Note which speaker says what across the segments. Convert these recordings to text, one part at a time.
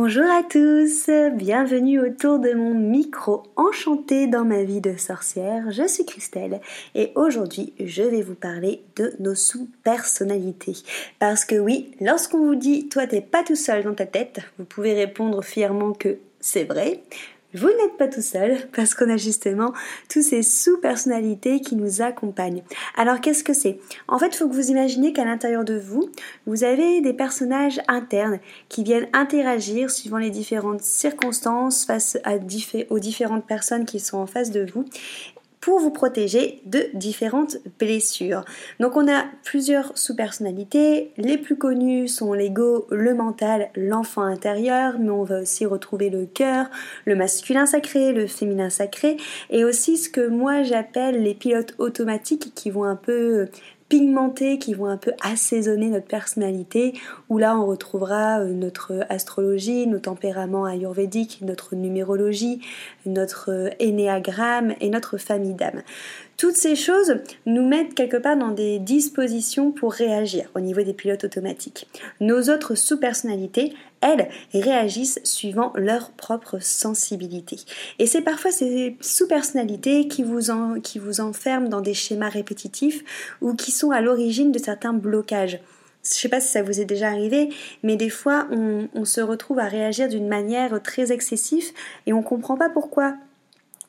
Speaker 1: Bonjour à tous, bienvenue autour de mon micro enchanté dans ma vie de sorcière. Je suis Christelle et aujourd'hui je vais vous parler de nos sous-personnalités. Parce que oui, lorsqu'on vous dit toi t'es pas tout seul dans ta tête, vous pouvez répondre fièrement que c'est vrai. Vous n'êtes pas tout seul parce qu'on a justement tous ces sous-personnalités qui nous accompagnent. Alors qu'est-ce que c'est? En fait, il faut que vous imaginez qu'à l'intérieur de vous, vous avez des personnages internes qui viennent interagir suivant les différentes circonstances face aux différentes personnes qui sont en face de vous vous protéger de différentes blessures. Donc on a plusieurs sous-personnalités. Les plus connues sont l'ego, le mental, l'enfant intérieur, mais on va aussi retrouver le cœur, le masculin sacré, le féminin sacré, et aussi ce que moi j'appelle les pilotes automatiques qui vont un peu pigmentés qui vont un peu assaisonner notre personnalité, où là on retrouvera euh, notre astrologie, nos tempéraments ayurvédiques, notre numérologie, notre énéagramme et notre famille d'âme. Toutes ces choses nous mettent quelque part dans des dispositions pour réagir au niveau des pilotes automatiques. Nos autres sous-personnalités, elles, réagissent suivant leur propre sensibilité. Et c'est parfois ces sous-personnalités qui vous, qui vous enferment dans des schémas répétitifs ou qui sont à l'origine de certains blocages. Je ne sais pas si ça vous est déjà arrivé, mais des fois on, on se retrouve à réagir d'une manière très excessive et on ne comprend pas pourquoi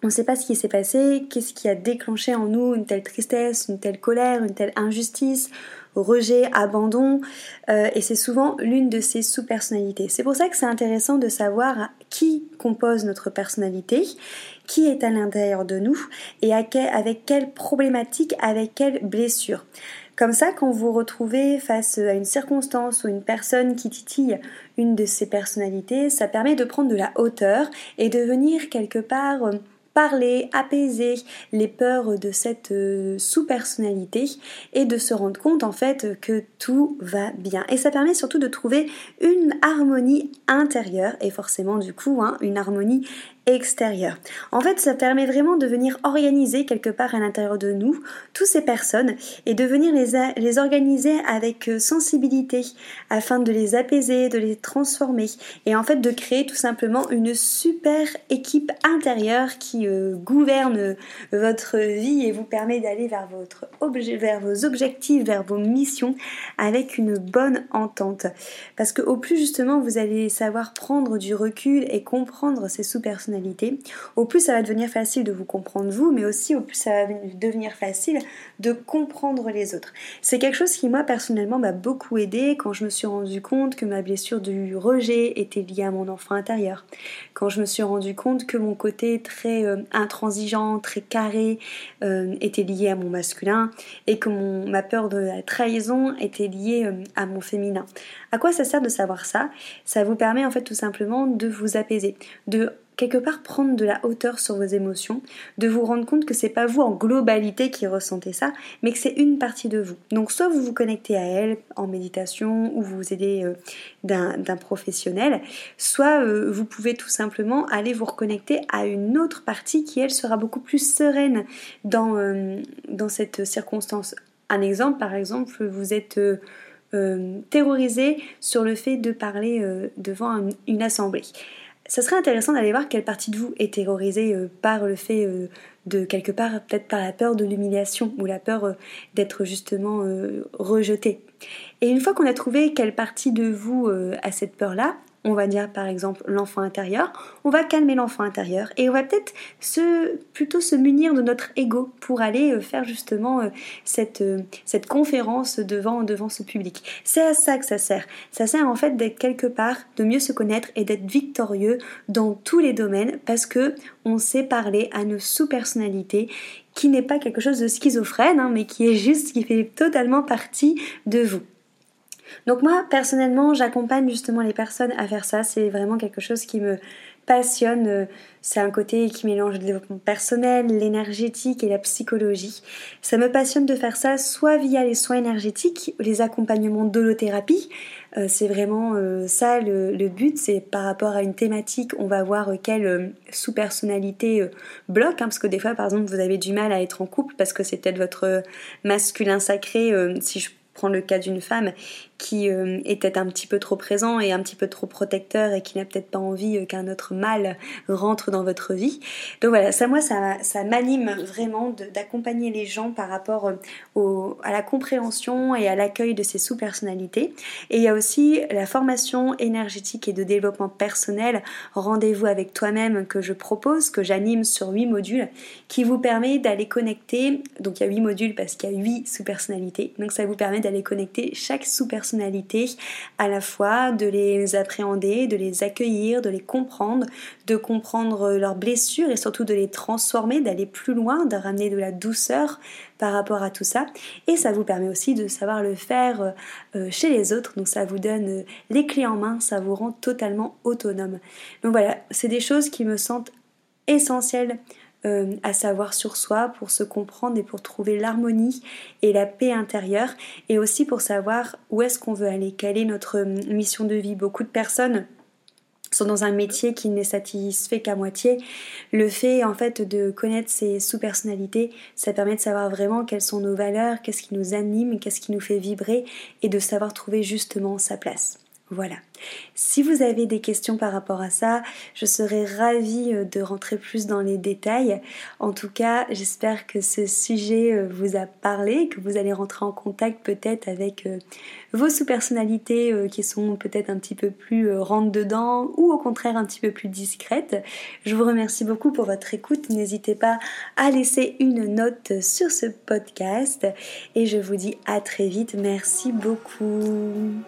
Speaker 1: on ne sait pas ce qui s'est passé, qu'est-ce qui a déclenché en nous une telle tristesse, une telle colère, une telle injustice, rejet, abandon, euh, et c'est souvent l'une de ces sous-personnalités. C'est pour ça que c'est intéressant de savoir qui compose notre personnalité, qui est à l'intérieur de nous, et avec quelle problématique, avec quelle blessure. Comme ça, quand vous vous retrouvez face à une circonstance ou une personne qui titille une de ces personnalités, ça permet de prendre de la hauteur et de venir quelque part euh, parler, apaiser les peurs de cette euh, sous-personnalité et de se rendre compte en fait que tout va bien. Et ça permet surtout de trouver une harmonie intérieure et forcément du coup hein, une harmonie extérieur. En fait, ça permet vraiment de venir organiser quelque part à l'intérieur de nous toutes ces personnes et de venir les, les organiser avec euh, sensibilité afin de les apaiser, de les transformer et en fait de créer tout simplement une super équipe intérieure qui euh, gouverne votre vie et vous permet d'aller vers, vers vos objectifs, vers vos missions avec une bonne entente. Parce que au plus justement vous allez savoir prendre du recul et comprendre ces sous-personnalités au plus ça va devenir facile de vous comprendre vous, mais aussi au plus ça va devenir facile de comprendre les autres. C'est quelque chose qui moi personnellement m'a beaucoup aidé quand je me suis rendu compte que ma blessure du rejet était liée à mon enfant intérieur. Quand je me suis rendu compte que mon côté très euh, intransigeant, très carré euh, était lié à mon masculin et que ma peur de la trahison était liée euh, à mon féminin. À quoi ça sert de savoir ça? Ça vous permet en fait tout simplement de vous apaiser, de quelque part prendre de la hauteur sur vos émotions, de vous rendre compte que c'est pas vous en globalité qui ressentez ça, mais que c'est une partie de vous. Donc soit vous vous connectez à elle en méditation ou vous vous aidez euh, d'un professionnel, soit euh, vous pouvez tout simplement aller vous reconnecter à une autre partie qui elle sera beaucoup plus sereine dans, euh, dans cette circonstance. Un exemple, par exemple, vous êtes terrorisé sur le fait de parler devant une assemblée ça serait intéressant d'aller voir quelle partie de vous est terrorisée euh, par le fait euh, de quelque part, peut-être par la peur de l'humiliation ou la peur euh, d'être justement rejeté. Et une fois qu'on a trouvé quelle partie de vous a cette peur-là, on va dire par exemple l'enfant intérieur, on va calmer l'enfant intérieur et on va peut-être se, plutôt se munir de notre ego pour aller euh, faire justement euh, cette, euh, cette conférence devant, devant ce public. C'est à ça que ça sert. Ça sert en fait d'être quelque part, de mieux se connaître et d'être victorieux dans tous les domaines parce que on sait parler à nos sous-personnalités qui n'est pas quelque chose de schizophrène, hein, mais qui est juste, qui fait totalement partie de vous. Donc moi, personnellement, j'accompagne justement les personnes à faire ça. C'est vraiment quelque chose qui me passionne. Euh, c'est un côté qui mélange le développement personnel, l'énergétique et la psychologie. Ça me passionne de faire ça soit via les soins énergétiques, les accompagnements d'holothérapie. Euh, c'est vraiment euh, ça le, but, c'est par rapport à une thématique, on va voir quelle sous-personnalité bloque, hein, parce que des fois, par exemple, vous avez du mal à être en couple parce que c'est peut-être votre masculin sacré, si je prends le cas d'une femme qui euh, était un petit peu trop présent et un petit peu trop protecteur et qui n'a peut-être pas envie euh, qu'un autre mal rentre dans votre vie. Donc voilà, ça moi ça, ça m'anime vraiment d'accompagner les gens par rapport euh, à la compréhension et à l'accueil de ces sous-personnalités. Et il y a aussi la formation énergétique et de développement personnel, rendez-vous avec toi-même que je propose, que j'anime sur 8 modules, qui vous permet d'aller connecter, donc il y a 8 modules parce qu'il y a 8 sous-personnalités, donc ça vous permet d'aller connecter chaque sous-personnalité à la fois de les appréhender, de les accueillir, de les comprendre, de comprendre leurs blessures et surtout de les transformer, d'aller plus loin, de ramener de la douceur par rapport à tout ça. Et ça vous permet aussi de savoir le faire euh, chez les autres. Donc ça vous donne les clés en main, ça vous rend totalement autonome. Donc voilà, c'est des choses qui me sentent essentielles euh, à savoir sur soi pour se comprendre et pour trouver l'harmonie et la paix intérieure et aussi pour savoir où est-ce qu'on veut aller, quelle est notre euh, mission de vie. Beaucoup de personnes sont dans un métier qui n'est satisfait qu'à moitié. Le fait en fait de connaître ses sous-personnalités, ça permet de savoir vraiment quelles sont nos valeurs, qu'est-ce qui nous anime, qu'est-ce qui nous fait vibrer et de savoir trouver justement sa place. Voilà. Si vous avez des questions par rapport à ça, je serais ravie euh, de rentrer plus dans les détails. En tout cas, j'espère que ce sujet euh, vous a parlé, que vous allez rentrer en contact peut-être avec euh, vos sous-personnalités qui sont peut-être un petit peu plus rentre dedans ou au contraire un petit peu plus discrètes. Je vous remercie beaucoup pour votre écoute. N'hésitez pas à laisser une note sur ce podcast et je vous dis à très vite. Merci beaucoup.